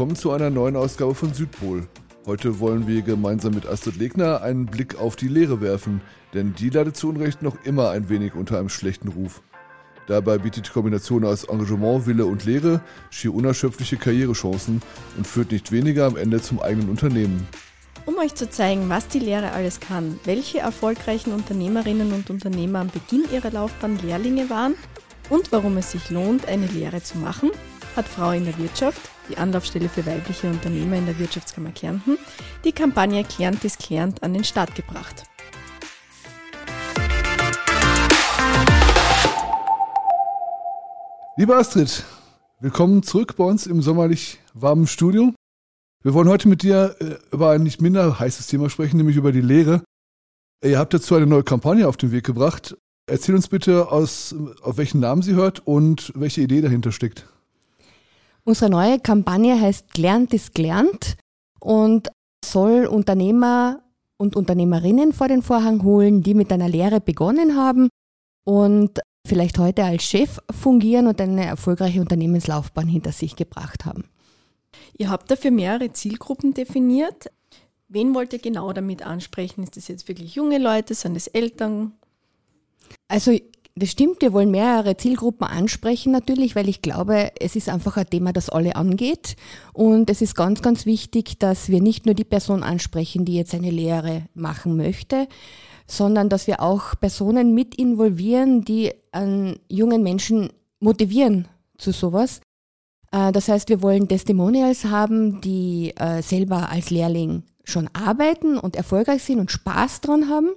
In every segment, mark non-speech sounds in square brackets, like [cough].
willkommen zu einer neuen Ausgabe von Südpol. Heute wollen wir gemeinsam mit Astrid Legner einen Blick auf die Lehre werfen, denn die leidet zu Unrecht noch immer ein wenig unter einem schlechten Ruf. Dabei bietet die Kombination aus Engagement, Wille und Lehre schier unerschöpfliche Karrierechancen und führt nicht weniger am Ende zum eigenen Unternehmen. Um euch zu zeigen, was die Lehre alles kann, welche erfolgreichen Unternehmerinnen und Unternehmer am Beginn ihrer Laufbahn Lehrlinge waren und warum es sich lohnt, eine Lehre zu machen, hat Frau in der Wirtschaft, die Anlaufstelle für weibliche Unternehmer in der Wirtschaftskammer Kärnten, die Kampagne Klärend ist Klärend an den Start gebracht. Liebe Astrid, willkommen zurück bei uns im sommerlich warmen Studio. Wir wollen heute mit dir äh, über ein nicht minder heißes Thema sprechen, nämlich über die Lehre. Ihr habt dazu eine neue Kampagne auf den Weg gebracht. Erzähl uns bitte, aus, auf welchen Namen sie hört und welche Idee dahinter steckt. Unsere neue Kampagne heißt Gelernt ist gelernt und soll Unternehmer und Unternehmerinnen vor den Vorhang holen, die mit einer Lehre begonnen haben und vielleicht heute als Chef fungieren und eine erfolgreiche Unternehmenslaufbahn hinter sich gebracht haben. Ihr habt dafür mehrere Zielgruppen definiert. Wen wollt ihr genau damit ansprechen? Ist das jetzt wirklich junge Leute? Sind es Eltern? Also das stimmt, wir wollen mehrere Zielgruppen ansprechen natürlich, weil ich glaube, es ist einfach ein Thema, das alle angeht. Und es ist ganz, ganz wichtig, dass wir nicht nur die Person ansprechen, die jetzt eine Lehre machen möchte, sondern dass wir auch Personen mit involvieren, die an jungen Menschen motivieren zu sowas. Äh, das heißt, wir wollen Testimonials haben, die äh, selber als Lehrling schon arbeiten und erfolgreich sind und Spaß dran haben.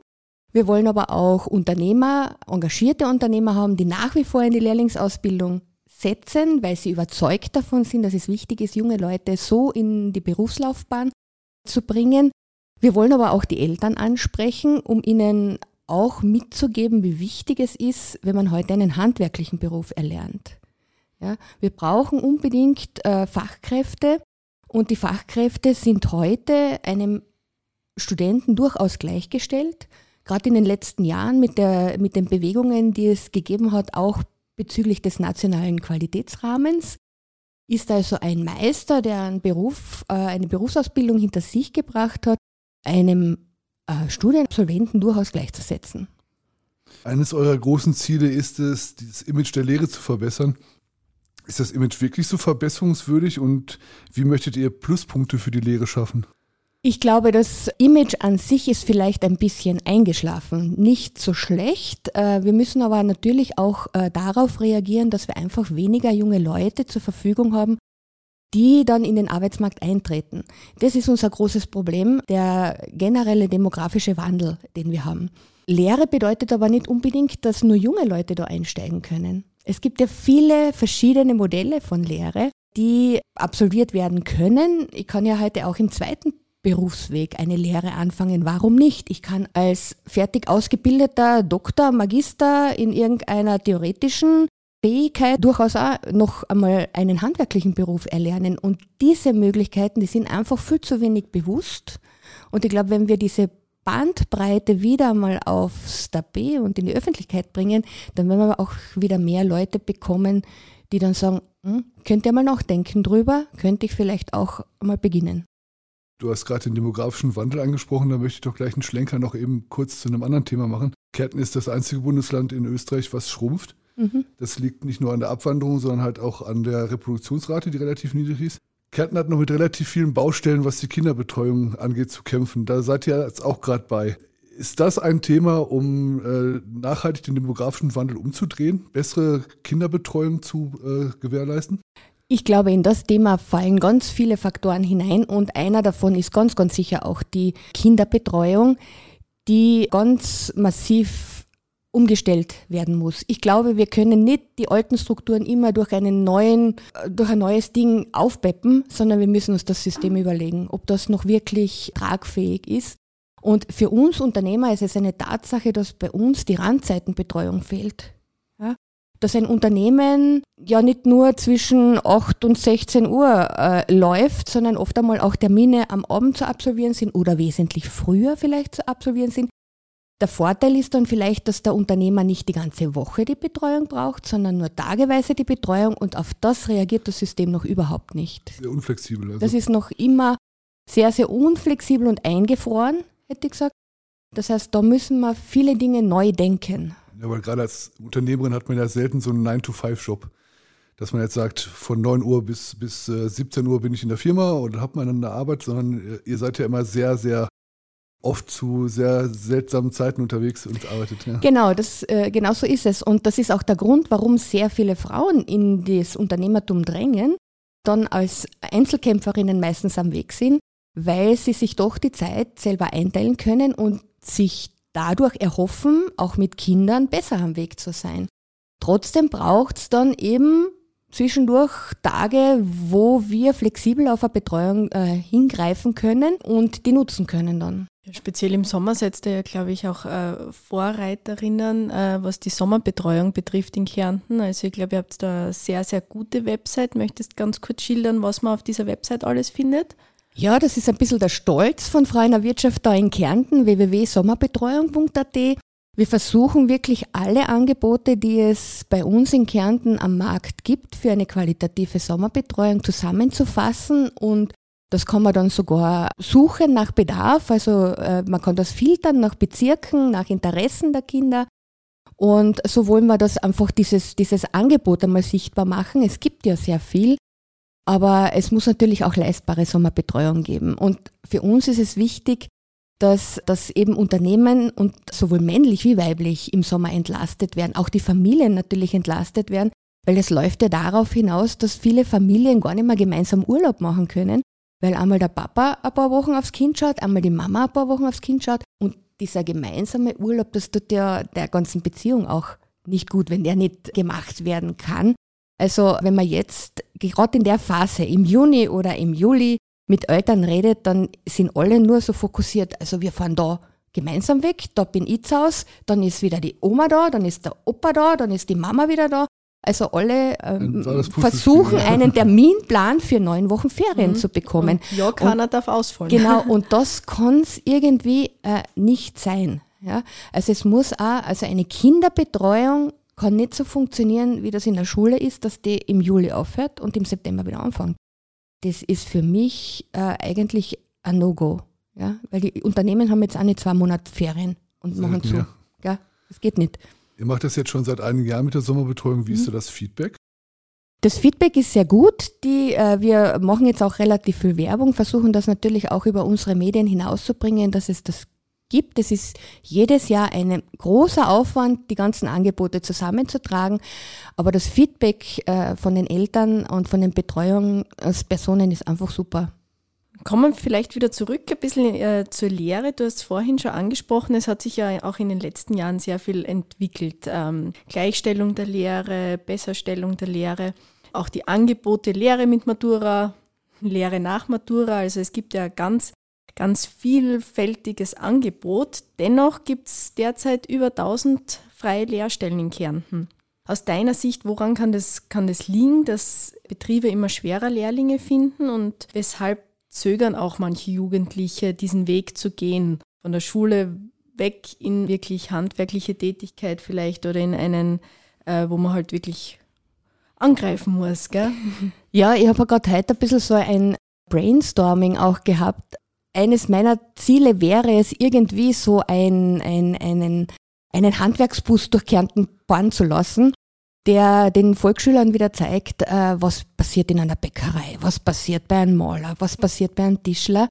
Wir wollen aber auch Unternehmer, engagierte Unternehmer haben, die nach wie vor in die Lehrlingsausbildung setzen, weil sie überzeugt davon sind, dass es wichtig ist, junge Leute so in die Berufslaufbahn zu bringen. Wir wollen aber auch die Eltern ansprechen, um ihnen auch mitzugeben, wie wichtig es ist, wenn man heute einen handwerklichen Beruf erlernt. Ja, wir brauchen unbedingt äh, Fachkräfte und die Fachkräfte sind heute einem Studenten durchaus gleichgestellt. Gerade in den letzten Jahren mit, der, mit den Bewegungen, die es gegeben hat, auch bezüglich des nationalen Qualitätsrahmens, ist also ein Meister, der einen Beruf, äh, eine Berufsausbildung hinter sich gebracht hat, einem äh, Studienabsolventen durchaus gleichzusetzen. Eines eurer großen Ziele ist es, das Image der Lehre zu verbessern. Ist das Image wirklich so verbesserungswürdig und wie möchtet ihr Pluspunkte für die Lehre schaffen? Ich glaube, das Image an sich ist vielleicht ein bisschen eingeschlafen. Nicht so schlecht. Äh, wir müssen aber natürlich auch äh, darauf reagieren, dass wir einfach weniger junge Leute zur Verfügung haben, die dann in den Arbeitsmarkt eintreten. Das ist unser großes Problem, der generelle demografische Wandel, den wir haben. Lehre bedeutet aber nicht unbedingt, dass nur junge Leute da einsteigen können. Es gibt ja viele verschiedene Modelle von Lehre, die absolviert werden können. Ich kann ja heute auch im zweiten Berufsweg eine Lehre anfangen. Warum nicht? Ich kann als fertig ausgebildeter Doktor, Magister in irgendeiner theoretischen Fähigkeit durchaus auch noch einmal einen handwerklichen Beruf erlernen. Und diese Möglichkeiten, die sind einfach viel zu wenig bewusst. Und ich glaube, wenn wir diese Bandbreite wieder mal aufs Tapet und in die Öffentlichkeit bringen, dann werden wir auch wieder mehr Leute bekommen, die dann sagen, hm, könnt ihr mal nachdenken drüber, könnte ich vielleicht auch mal beginnen. Du hast gerade den demografischen Wandel angesprochen, da möchte ich doch gleich einen Schlenker noch eben kurz zu einem anderen Thema machen. Kärnten ist das einzige Bundesland in Österreich, was schrumpft. Mhm. Das liegt nicht nur an der Abwanderung, sondern halt auch an der Reproduktionsrate, die relativ niedrig ist. Kärnten hat noch mit relativ vielen Baustellen, was die Kinderbetreuung angeht, zu kämpfen. Da seid ihr jetzt auch gerade bei. Ist das ein Thema, um äh, nachhaltig den demografischen Wandel umzudrehen, bessere Kinderbetreuung zu äh, gewährleisten? Ich glaube, in das Thema fallen ganz viele Faktoren hinein und einer davon ist ganz, ganz sicher auch die Kinderbetreuung, die ganz massiv umgestellt werden muss. Ich glaube, wir können nicht die alten Strukturen immer durch einen neuen, durch ein neues Ding aufpeppen, sondern wir müssen uns das System überlegen, ob das noch wirklich tragfähig ist. Und für uns Unternehmer ist es eine Tatsache, dass bei uns die Randzeitenbetreuung fehlt dass ein Unternehmen ja nicht nur zwischen 8 und 16 Uhr äh, läuft, sondern oft einmal auch Termine am Abend zu absolvieren sind oder wesentlich früher vielleicht zu absolvieren sind. Der Vorteil ist dann vielleicht, dass der Unternehmer nicht die ganze Woche die Betreuung braucht, sondern nur tageweise die Betreuung und auf das reagiert das System noch überhaupt nicht. Sehr unflexibel. Also. Das ist noch immer sehr, sehr unflexibel und eingefroren, hätte ich gesagt. Das heißt, da müssen wir viele Dinge neu denken. Ja, weil gerade als Unternehmerin hat man ja selten so einen 9-to-5-Job. Dass man jetzt sagt, von 9 Uhr bis, bis 17 äh, Uhr bin ich in der Firma oder hat man eine Arbeit, sondern ihr seid ja immer sehr, sehr oft zu sehr seltsamen Zeiten unterwegs und arbeitet. Ja. Genau, das, äh, genau so ist es. Und das ist auch der Grund, warum sehr viele Frauen in das Unternehmertum drängen, dann als Einzelkämpferinnen meistens am Weg sind, weil sie sich doch die Zeit selber einteilen können und sich dadurch erhoffen, auch mit Kindern besser am Weg zu sein. Trotzdem braucht es dann eben zwischendurch Tage, wo wir flexibel auf eine Betreuung äh, hingreifen können und die nutzen können dann. Speziell im Sommer setzt ihr glaube ich, auch äh, Vorreiterinnen, äh, was die Sommerbetreuung betrifft in Kärnten. Also ich glaube, ihr habt da eine sehr, sehr gute Website. Möchtest ganz kurz schildern, was man auf dieser Website alles findet? Ja, das ist ein bisschen der Stolz von Freien Wirtschaft da in Kärnten, www.sommerbetreuung.at. Wir versuchen wirklich alle Angebote, die es bei uns in Kärnten am Markt gibt, für eine qualitative Sommerbetreuung zusammenzufassen und das kann man dann sogar suchen nach Bedarf. Also äh, man kann das filtern nach Bezirken, nach Interessen der Kinder. Und so wollen wir das einfach dieses, dieses Angebot einmal sichtbar machen. Es gibt ja sehr viel, aber es muss natürlich auch leistbare Sommerbetreuung geben. Und für uns ist es wichtig, dass, dass eben Unternehmen und sowohl männlich wie weiblich im Sommer entlastet werden, auch die Familien natürlich entlastet werden, weil es läuft ja darauf hinaus, dass viele Familien gar nicht mehr gemeinsam Urlaub machen können, weil einmal der Papa ein paar Wochen aufs Kind schaut, einmal die Mama ein paar Wochen aufs Kind schaut und dieser gemeinsame Urlaub, das tut ja der ganzen Beziehung auch nicht gut, wenn der nicht gemacht werden kann. Also wenn man jetzt gerade in der Phase im Juni oder im Juli mit Eltern redet, dann sind alle nur so fokussiert. Also wir fahren da gemeinsam weg, da bin ich zu Hause, dann ist wieder die Oma da, dann ist der Opa da, dann ist die Mama wieder da. Also alle ähm, versuchen, einen [laughs] Terminplan für neun Wochen Ferien mhm. zu bekommen. Und ja, keiner und, darf ausfallen. Genau, [laughs] und das kann es irgendwie äh, nicht sein. Ja? Also es muss auch, also eine Kinderbetreuung kann nicht so funktionieren, wie das in der Schule ist, dass die im Juli aufhört und im September wieder anfängt das ist für mich äh, eigentlich ein No-Go. Ja? Weil die Unternehmen haben jetzt auch nicht zwei Monate Ferien und machen zu. Ja. ja, das geht nicht. Ihr macht das jetzt schon seit einigen Jahren mit der Sommerbetreuung. Wie mhm. ist so das Feedback? Das Feedback ist sehr gut. Die, äh, wir machen jetzt auch relativ viel Werbung, versuchen das natürlich auch über unsere Medien hinauszubringen, dass es das gibt. Es ist jedes Jahr ein großer Aufwand, die ganzen Angebote zusammenzutragen. Aber das Feedback äh, von den Eltern und von den Betreuungspersonen ist einfach super. Kommen wir vielleicht wieder zurück ein bisschen äh, zur Lehre. Du hast es vorhin schon angesprochen, es hat sich ja auch in den letzten Jahren sehr viel entwickelt. Ähm, Gleichstellung der Lehre, Besserstellung der Lehre, auch die Angebote Lehre mit Matura, Lehre nach Matura. Also es gibt ja ganz ganz vielfältiges Angebot. Dennoch gibt es derzeit über 1000 freie Lehrstellen in Kärnten. Aus deiner Sicht, woran kann das, kann das liegen, dass Betriebe immer schwerer Lehrlinge finden und weshalb zögern auch manche Jugendliche, diesen Weg zu gehen, von der Schule weg in wirklich handwerkliche Tätigkeit vielleicht oder in einen, äh, wo man halt wirklich angreifen muss, gell? Ja, ich habe gerade heute ein bisschen so ein Brainstorming auch gehabt eines meiner Ziele wäre es, irgendwie so ein, ein, einen, einen Handwerksbus durch Kärnten bauen zu lassen, der den Volksschülern wieder zeigt, äh, was passiert in einer Bäckerei, was passiert bei einem Maler, was passiert bei einem Tischler.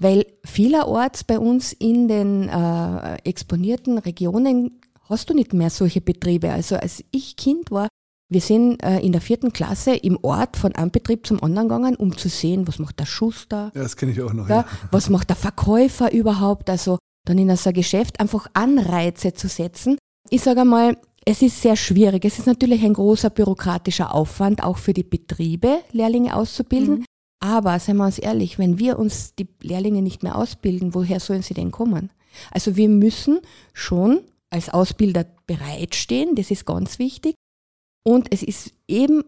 Weil vielerorts bei uns in den äh, exponierten Regionen hast du nicht mehr solche Betriebe. Also als ich Kind war, wir sind äh, in der vierten Klasse im Ort von einem Betrieb zum anderen gegangen, um zu sehen, was macht der Schuster. Ja, das kenne ich auch noch. Ja. Was macht der Verkäufer überhaupt? Also dann in so ein Geschäft einfach Anreize zu setzen. Ich sage einmal, es ist sehr schwierig. Es ist natürlich ein großer bürokratischer Aufwand, auch für die Betriebe, Lehrlinge auszubilden. Mhm. Aber seien wir uns ehrlich, wenn wir uns die Lehrlinge nicht mehr ausbilden, woher sollen sie denn kommen? Also wir müssen schon als Ausbilder bereitstehen, das ist ganz wichtig. Und es ist eben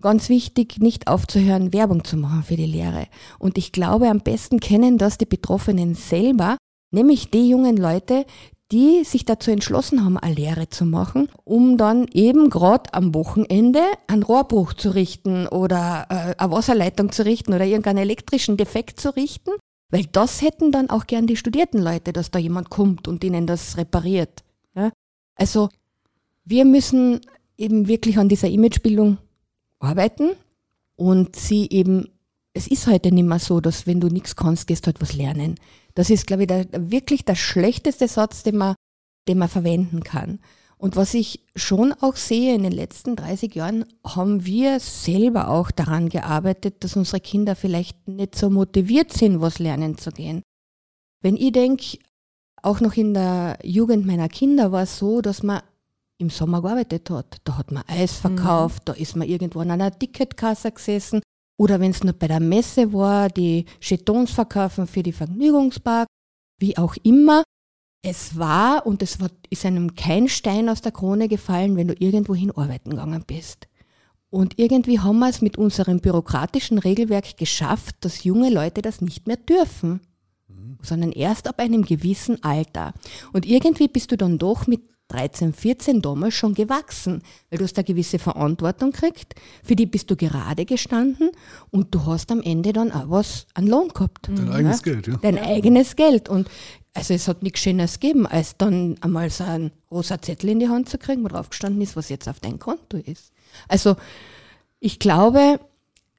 ganz wichtig, nicht aufzuhören, Werbung zu machen für die Lehre. Und ich glaube, am besten kennen das die Betroffenen selber, nämlich die jungen Leute, die sich dazu entschlossen haben, eine Lehre zu machen, um dann eben gerade am Wochenende einen Rohrbruch zu richten oder äh, eine Wasserleitung zu richten oder irgendeinen elektrischen Defekt zu richten, weil das hätten dann auch gern die studierten Leute, dass da jemand kommt und ihnen das repariert. Ja? Also wir müssen eben wirklich an dieser Imagebildung arbeiten und sie eben, es ist heute nicht mehr so, dass wenn du nichts kannst, gehst du halt was lernen. Das ist, glaube ich, der, wirklich der schlechteste Satz, den man, den man verwenden kann. Und was ich schon auch sehe, in den letzten 30 Jahren haben wir selber auch daran gearbeitet, dass unsere Kinder vielleicht nicht so motiviert sind, was lernen zu gehen. Wenn ich denke, auch noch in der Jugend meiner Kinder war es so, dass man im Sommer gearbeitet hat. Da hat man Eis verkauft, mhm. da ist man irgendwo an einer Ticketkasse gesessen, oder wenn es nur bei der Messe war, die Jetons verkaufen für die Vergnügungspark, wie auch immer. Es war und es war, ist einem kein Stein aus der Krone gefallen, wenn du irgendwohin arbeiten gegangen bist. Und irgendwie haben wir es mit unserem bürokratischen Regelwerk geschafft, dass junge Leute das nicht mehr dürfen, mhm. sondern erst ab einem gewissen Alter. Und irgendwie bist du dann doch mit 13, 14 damals schon gewachsen, weil du hast eine gewisse Verantwortung gekriegt, für die bist du gerade gestanden und du hast am Ende dann auch was an Lohn gehabt. Dein ja? eigenes Geld, ja. Dein eigenes Geld. Und also es hat nichts Schönes gegeben, als dann einmal so ein rosa Zettel in die Hand zu kriegen, wo drauf gestanden ist, was jetzt auf dein Konto ist. Also ich glaube,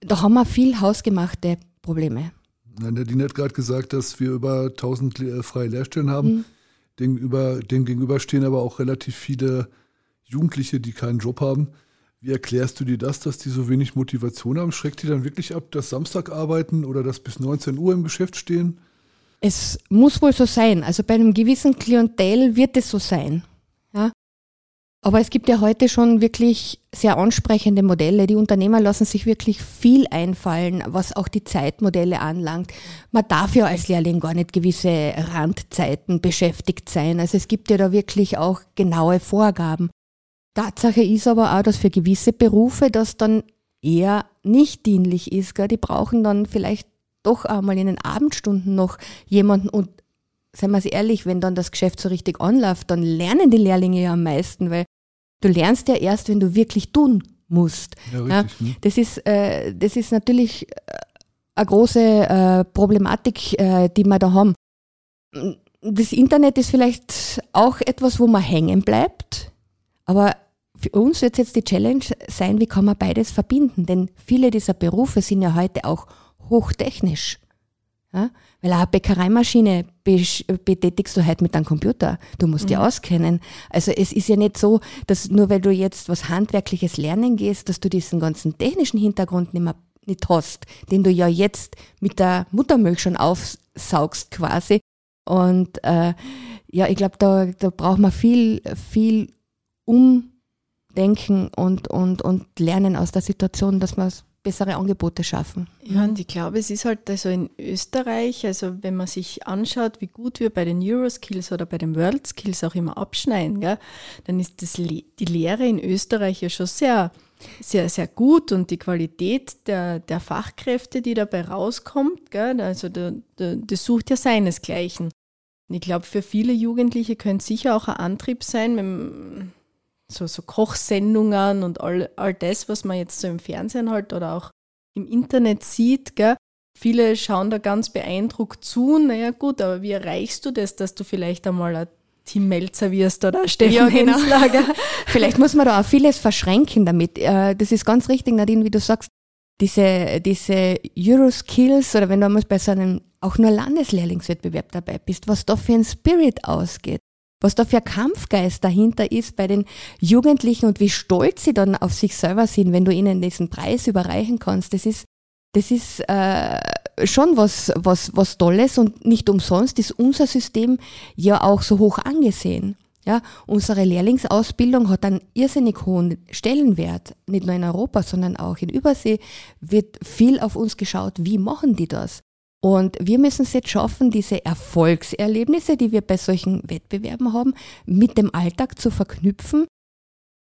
da haben wir viel hausgemachte Probleme. Nadine hat gerade gesagt, dass wir über 1000 freie Lehrstellen haben. Mhm. Dem, über, dem gegenüber stehen aber auch relativ viele Jugendliche, die keinen Job haben. Wie erklärst du dir das, dass die so wenig Motivation haben? Schreckt die dann wirklich ab, dass Samstag arbeiten oder dass bis 19 Uhr im Geschäft stehen? Es muss wohl so sein. Also bei einem gewissen Klientel wird es so sein. Ja? Aber es gibt ja heute schon wirklich sehr ansprechende Modelle. Die Unternehmer lassen sich wirklich viel einfallen, was auch die Zeitmodelle anlangt. Man darf ja als Lehrling gar nicht gewisse Randzeiten beschäftigt sein. Also es gibt ja da wirklich auch genaue Vorgaben. Tatsache ist aber auch, dass für gewisse Berufe das dann eher nicht dienlich ist. Gell? Die brauchen dann vielleicht doch einmal in den Abendstunden noch jemanden und seien wir ehrlich, wenn dann das Geschäft so richtig anläuft, dann lernen die Lehrlinge ja am meisten, weil Du lernst ja erst, wenn du wirklich tun musst. Ja, richtig, ja, hm. das, ist, äh, das ist natürlich äh, eine große äh, Problematik, äh, die wir da haben. Das Internet ist vielleicht auch etwas, wo man hängen bleibt, aber für uns wird jetzt die Challenge sein, wie kann man beides verbinden? Denn viele dieser Berufe sind ja heute auch hochtechnisch. Ja? Weil eine Bäckereimaschine betätigst du halt mit einem Computer. Du musst mhm. dich auskennen. Also es ist ja nicht so, dass nur weil du jetzt was Handwerkliches lernen gehst, dass du diesen ganzen technischen Hintergrund nicht mehr nicht hast, den du ja jetzt mit der Muttermilch schon aufsaugst quasi. Und äh, ja, ich glaube, da, da braucht man viel, viel Umdenken und, und, und Lernen aus der Situation, dass man es bessere Angebote schaffen. Ja, und ich glaube, es ist halt also in Österreich, also wenn man sich anschaut, wie gut wir bei den Euroskills oder bei den World Skills auch immer abschneiden, gell, dann ist das, die Lehre in Österreich ja schon sehr, sehr, sehr gut und die Qualität der, der Fachkräfte, die dabei rauskommt, gell, also das sucht ja seinesgleichen. Und ich glaube, für viele Jugendliche könnte sicher auch ein Antrieb sein, wenn so, so Kochsendungen und all, all das, was man jetzt so im Fernsehen halt oder auch im Internet sieht, gell? Viele schauen da ganz beeindruckt zu. Naja, gut, aber wie erreichst du das, dass du vielleicht einmal ein Team Melzer wirst oder Steffen ja, genau. [laughs] Vielleicht muss man da auch vieles verschränken damit. Äh, das ist ganz richtig, Nadine, wie du sagst. Diese, diese Euroskills oder wenn du einmal bei so einem auch nur Landeslehrlingswettbewerb dabei bist, was da für ein Spirit ausgeht was da für Kampfgeist dahinter ist bei den Jugendlichen und wie stolz sie dann auf sich selber sind, wenn du ihnen diesen Preis überreichen kannst. Das ist, das ist äh, schon was, was, was Tolles und nicht umsonst ist unser System ja auch so hoch angesehen. Ja, unsere Lehrlingsausbildung hat einen irrsinnig hohen Stellenwert, nicht nur in Europa, sondern auch in Übersee wird viel auf uns geschaut, wie machen die das? Und wir müssen es jetzt schaffen, diese Erfolgserlebnisse, die wir bei solchen Wettbewerben haben, mit dem Alltag zu verknüpfen,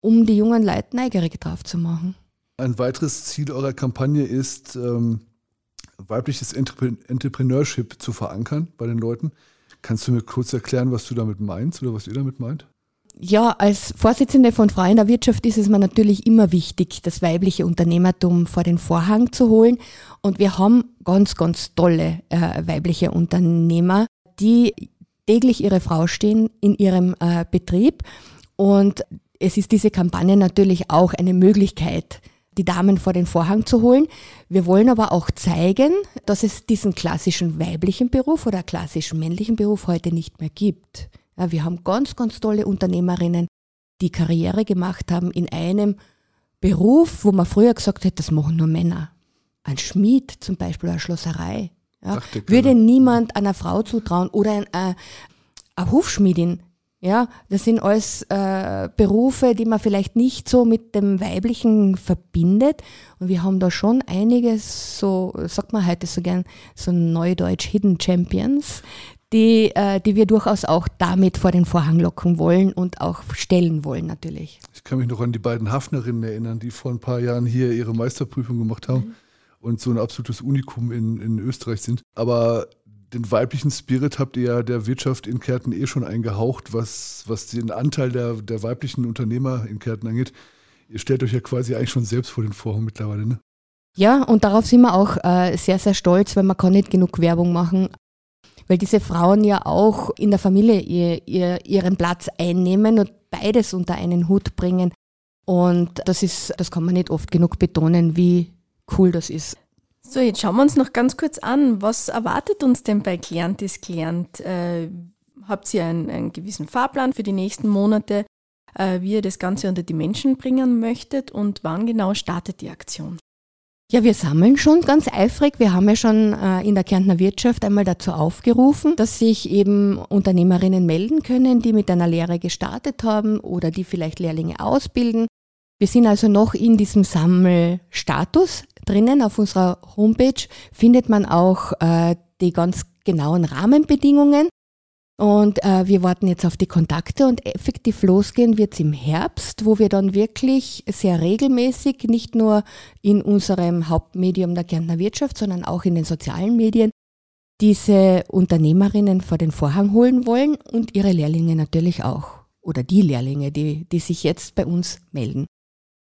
um die jungen Leute neugierig drauf zu machen. Ein weiteres Ziel eurer Kampagne ist, ähm, weibliches Entrepreneurship zu verankern bei den Leuten. Kannst du mir kurz erklären, was du damit meinst oder was ihr damit meint? Ja, als Vorsitzende von Frauen in der Wirtschaft ist es mir natürlich immer wichtig, das weibliche Unternehmertum vor den Vorhang zu holen. Und wir haben ganz, ganz tolle äh, weibliche Unternehmer, die täglich ihre Frau stehen in ihrem äh, Betrieb. Und es ist diese Kampagne natürlich auch eine Möglichkeit, die Damen vor den Vorhang zu holen. Wir wollen aber auch zeigen, dass es diesen klassischen weiblichen Beruf oder klassischen männlichen Beruf heute nicht mehr gibt. Ja, wir haben ganz, ganz tolle Unternehmerinnen, die Karriere gemacht haben in einem Beruf, wo man früher gesagt hätte, das machen nur Männer. Ein Schmied zum Beispiel, eine Schlosserei. Ja, würde niemand einer Frau zutrauen oder ein, äh, eine Hufschmiedin. Ja, das sind alles äh, Berufe, die man vielleicht nicht so mit dem Weiblichen verbindet. Und wir haben da schon einiges, so sagt man heute so gern, so neudeutsch Hidden Champions, die, äh, die wir durchaus auch damit vor den Vorhang locken wollen und auch stellen wollen natürlich. Ich kann mich noch an die beiden Hafnerinnen erinnern, die vor ein paar Jahren hier ihre Meisterprüfung gemacht haben mhm. und so ein absolutes Unikum in, in Österreich sind. Aber den weiblichen Spirit habt ihr ja der Wirtschaft in Kärnten eh schon eingehaucht, was, was den Anteil der, der weiblichen Unternehmer in Kärnten angeht. Ihr stellt euch ja quasi eigentlich schon selbst vor den Vorhang mittlerweile, ne? Ja, und darauf sind wir auch äh, sehr, sehr stolz, weil man kann nicht genug Werbung machen weil diese Frauen ja auch in der Familie ihr, ihr, ihren Platz einnehmen und beides unter einen Hut bringen. Und das ist, das kann man nicht oft genug betonen, wie cool das ist. So, jetzt schauen wir uns noch ganz kurz an, was erwartet uns denn bei Gelernt ist gelernt? Äh, habt ihr einen, einen, gewissen Fahrplan für die nächsten Monate, äh, wie ihr das Ganze unter die Menschen bringen möchtet und wann genau startet die Aktion? Ja, wir sammeln schon ganz eifrig. Wir haben ja schon äh, in der Kärntner Wirtschaft einmal dazu aufgerufen, dass sich eben Unternehmerinnen melden können, die mit einer Lehre gestartet haben oder die vielleicht Lehrlinge ausbilden. Wir sind also noch in diesem Sammelstatus drinnen. Auf unserer Homepage findet man auch äh, die ganz genauen Rahmenbedingungen. Und äh, wir warten jetzt auf die Kontakte und effektiv losgehen wird es im Herbst, wo wir dann wirklich sehr regelmäßig, nicht nur in unserem Hauptmedium der Kärntner Wirtschaft, sondern auch in den sozialen Medien, diese Unternehmerinnen vor den Vorhang holen wollen und ihre Lehrlinge natürlich auch. Oder die Lehrlinge, die, die sich jetzt bei uns melden.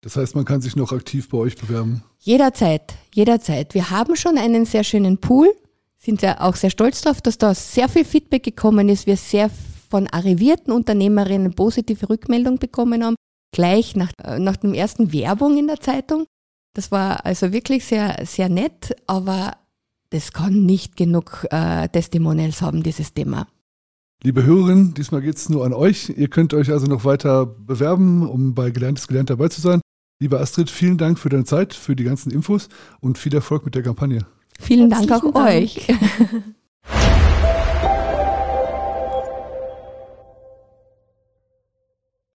Das heißt, man kann sich noch aktiv bei euch bewerben? Jederzeit, jederzeit. Wir haben schon einen sehr schönen Pool sind ja auch sehr stolz darauf, dass da sehr viel Feedback gekommen ist. Wir sehr von arrivierten Unternehmerinnen positive Rückmeldung bekommen haben, gleich nach, äh, nach dem ersten Werbung in der Zeitung. Das war also wirklich sehr, sehr nett, aber das kann nicht genug äh, Testimonials haben, dieses Thema. Liebe Hörerinnen, diesmal geht es nur an euch. Ihr könnt euch also noch weiter bewerben, um bei Gelerntes Gelernt dabei zu sein. Liebe Astrid, vielen Dank für deine Zeit, für die ganzen Infos und viel Erfolg mit der Kampagne. Vielen Dank auch Dank. euch. [laughs]